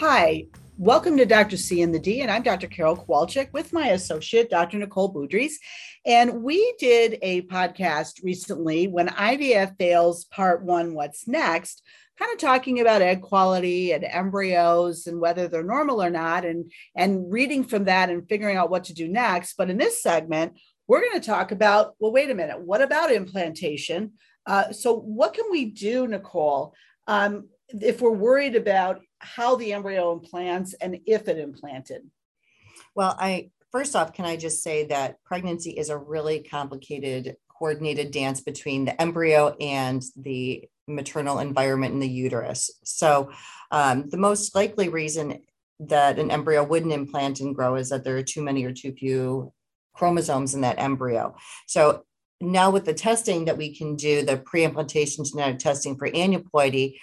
Hi, welcome to Dr. C and the D, and I'm Dr. Carol Kowalczyk with my associate, Dr. Nicole Budrys. And we did a podcast recently when IVF fails part one, what's next, kind of talking about egg quality and embryos and whether they're normal or not, and, and reading from that and figuring out what to do next. But in this segment, we're going to talk about well, wait a minute, what about implantation? Uh, so, what can we do, Nicole? Um, if we're worried about how the embryo implants and if it implanted? Well, I first off, can I just say that pregnancy is a really complicated, coordinated dance between the embryo and the maternal environment in the uterus. So, um, the most likely reason that an embryo wouldn't implant and grow is that there are too many or too few chromosomes in that embryo. So, now with the testing that we can do, the pre-implantation genetic testing for aneuploidy,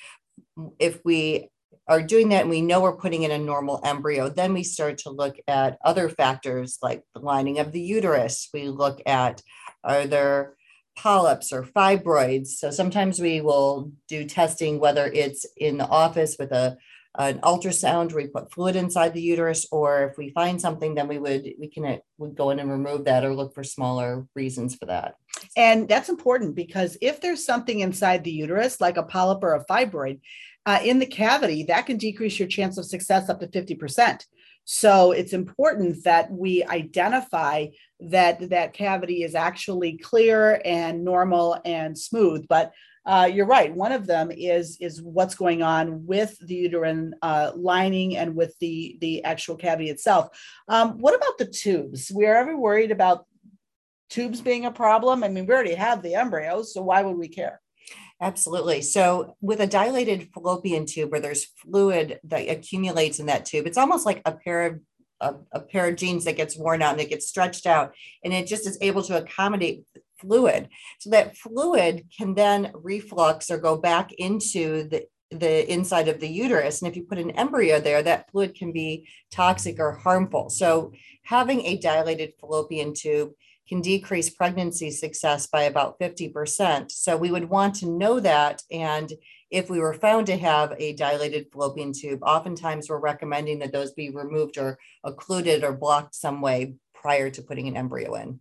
if we are doing that and we know we're putting in a normal embryo, then we start to look at other factors like the lining of the uterus. We look at are there polyps or fibroids. So sometimes we will do testing, whether it's in the office with a an ultrasound we put fluid inside the uterus, or if we find something, then we would we can would go in and remove that or look for smaller reasons for that. And that's important because if there's something inside the uterus, like a polyp or a fibroid, uh, in the cavity, that can decrease your chance of success up to 50%. So it's important that we identify that that cavity is actually clear and normal and smooth. But uh, you're right. One of them is is what's going on with the uterine uh, lining and with the the actual cavity itself. Um, what about the tubes? We are ever worried about tubes being a problem? I mean, we already have the embryos, so why would we care? Absolutely. So, with a dilated fallopian tube where there's fluid that accumulates in that tube, it's almost like a pair of a, a, pair of jeans that gets worn out and it gets stretched out, and it just is able to accommodate fluid. So that fluid can then reflux or go back into the the inside of the uterus. And if you put an embryo there, that fluid can be toxic or harmful. So having a dilated fallopian tube can decrease pregnancy success by about 50%. So we would want to know that. And if we were found to have a dilated fallopian tube, oftentimes we're recommending that those be removed or occluded or blocked some way prior to putting an embryo in.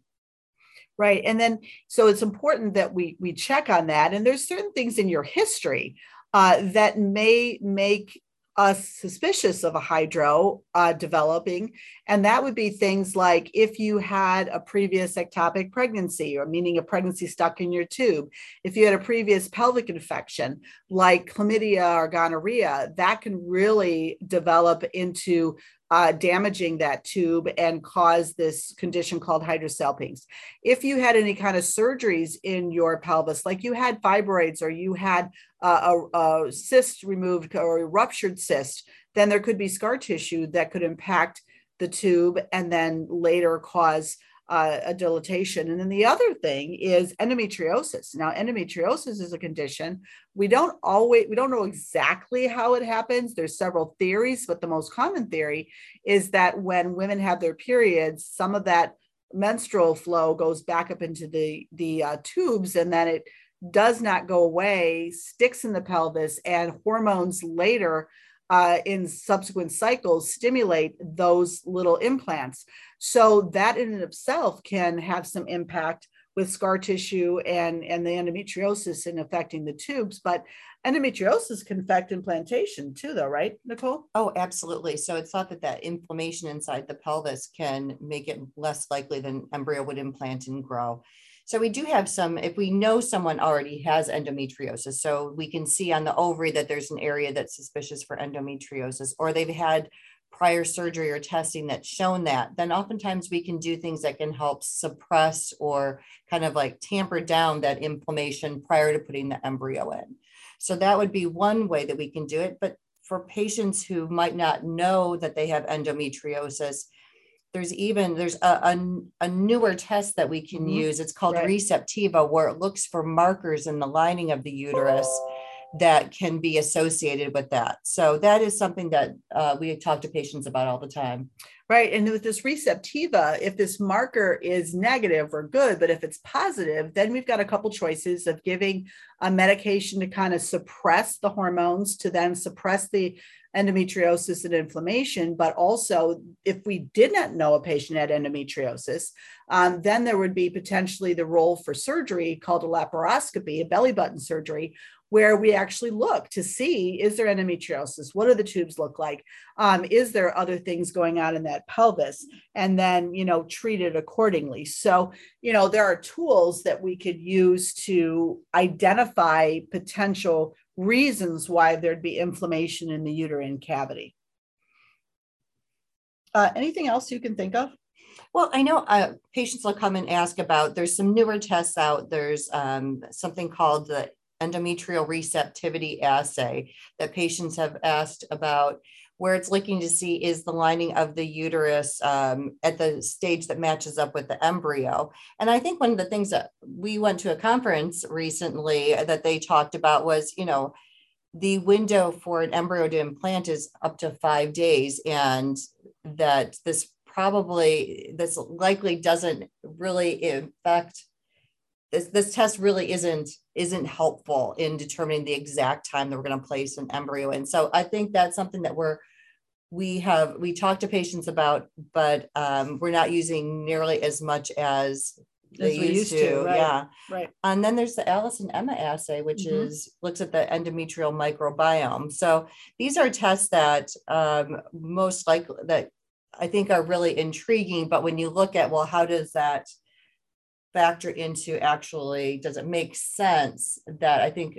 Right. And then so it's important that we we check on that. And there's certain things in your history uh, that may make us suspicious of a hydro uh, developing. And that would be things like if you had a previous ectopic pregnancy, or meaning a pregnancy stuck in your tube, if you had a previous pelvic infection like chlamydia or gonorrhea, that can really develop into uh, damaging that tube and cause this condition called hydrosalpinx. If you had any kind of surgeries in your pelvis, like you had fibroids or you had uh, a, a cyst removed or a ruptured cyst, then there could be scar tissue that could impact the tube and then later cause uh, a dilatation. And then the other thing is endometriosis. Now, endometriosis is a condition we don't always we don't know exactly how it happens. There's several theories, but the most common theory is that when women have their periods, some of that menstrual flow goes back up into the the uh, tubes, and then it does not go away, sticks in the pelvis, and hormones later uh, in subsequent cycles stimulate those little implants. So that in and of itself can have some impact with scar tissue and, and the endometriosis and affecting the tubes. But endometriosis can affect implantation too, though, right, Nicole? Oh, absolutely. So it's thought that that inflammation inside the pelvis can make it less likely than embryo would implant and grow. So we do have some, if we know someone already has endometriosis, so we can see on the ovary that there's an area that's suspicious for endometriosis, or they've had prior surgery or testing that's shown that, then oftentimes we can do things that can help suppress or kind of like tamper down that inflammation prior to putting the embryo in. So that would be one way that we can do it. But for patients who might not know that they have endometriosis, there's even there's a, a, a newer test that we can mm-hmm. use it's called right. receptiva where it looks for markers in the lining of the uterus that can be associated with that so that is something that uh, we talk to patients about all the time right and with this receptiva if this marker is negative or good but if it's positive then we've got a couple choices of giving a medication to kind of suppress the hormones to then suppress the endometriosis and inflammation, but also if we did not know a patient had endometriosis, um, then there would be potentially the role for surgery called a laparoscopy, a belly button surgery, where we actually look to see is there endometriosis? What do the tubes look like? Um, is there other things going on in that pelvis? And then, you know, treat it accordingly. So, you know, there are tools that we could use to identify potential reasons why there'd be inflammation in the uterine cavity. Uh, anything else you can think of? Well, I know uh, patients will come and ask about. There's some newer tests out. There's um, something called the endometrial receptivity assay that patients have asked about where it's looking to see is the lining of the uterus um, at the stage that matches up with the embryo. And I think one of the things that we went to a conference recently that they talked about was, you know, the window for an embryo to implant is up to five days, and that this probably, this likely doesn't really affect this, this test really isn't isn't helpful in determining the exact time that we're going to place an embryo in. So I think that's something that we're we have we talked to patients about, but um, we're not using nearly as much as they used, used, to. to right. Yeah, right. And then there's the Alice and Emma assay, which mm-hmm. is looks at the endometrial microbiome. So these are tests that um, most likely that I think are really intriguing. But when you look at well, how does that factor into actually does it make sense that I think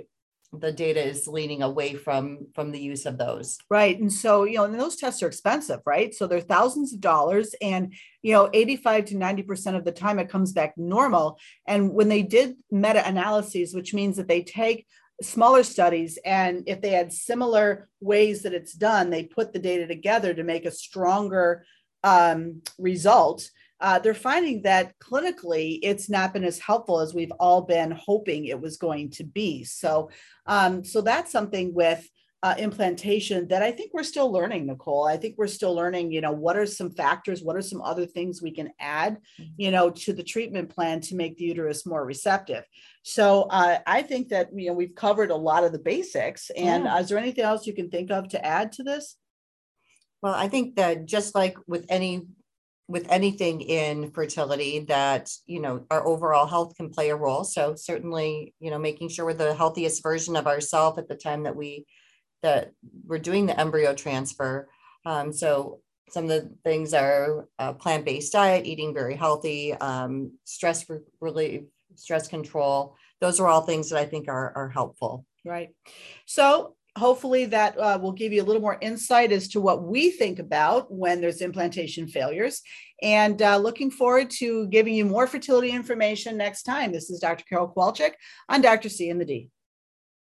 the data is leaning away from from the use of those? Right and so you know and those tests are expensive right? So they're thousands of dollars and you know 85 to 90% of the time it comes back normal. And when they did meta analyses which means that they take smaller studies and if they had similar ways that it's done they put the data together to make a stronger um, result uh, they're finding that clinically it's not been as helpful as we've all been hoping it was going to be. So, um, so that's something with uh, implantation that I think we're still learning, Nicole. I think we're still learning, you know, what are some factors, what are some other things we can add, mm-hmm. you know, to the treatment plan to make the uterus more receptive. So uh, I think that, you know, we've covered a lot of the basics. And yeah. is there anything else you can think of to add to this? Well, I think that just like with any with anything in fertility that you know our overall health can play a role. So certainly you know making sure we're the healthiest version of ourselves at the time that we that we're doing the embryo transfer. Um, so some of the things are uh, plant-based diet eating very healthy um, stress relief stress control. Those are all things that i think are, are helpful. Right. So hopefully that uh, will give you a little more insight as to what we think about when there's implantation failures. And uh, looking forward to giving you more fertility information next time. This is Dr. Carol Kowalczyk on Dr. C and the D.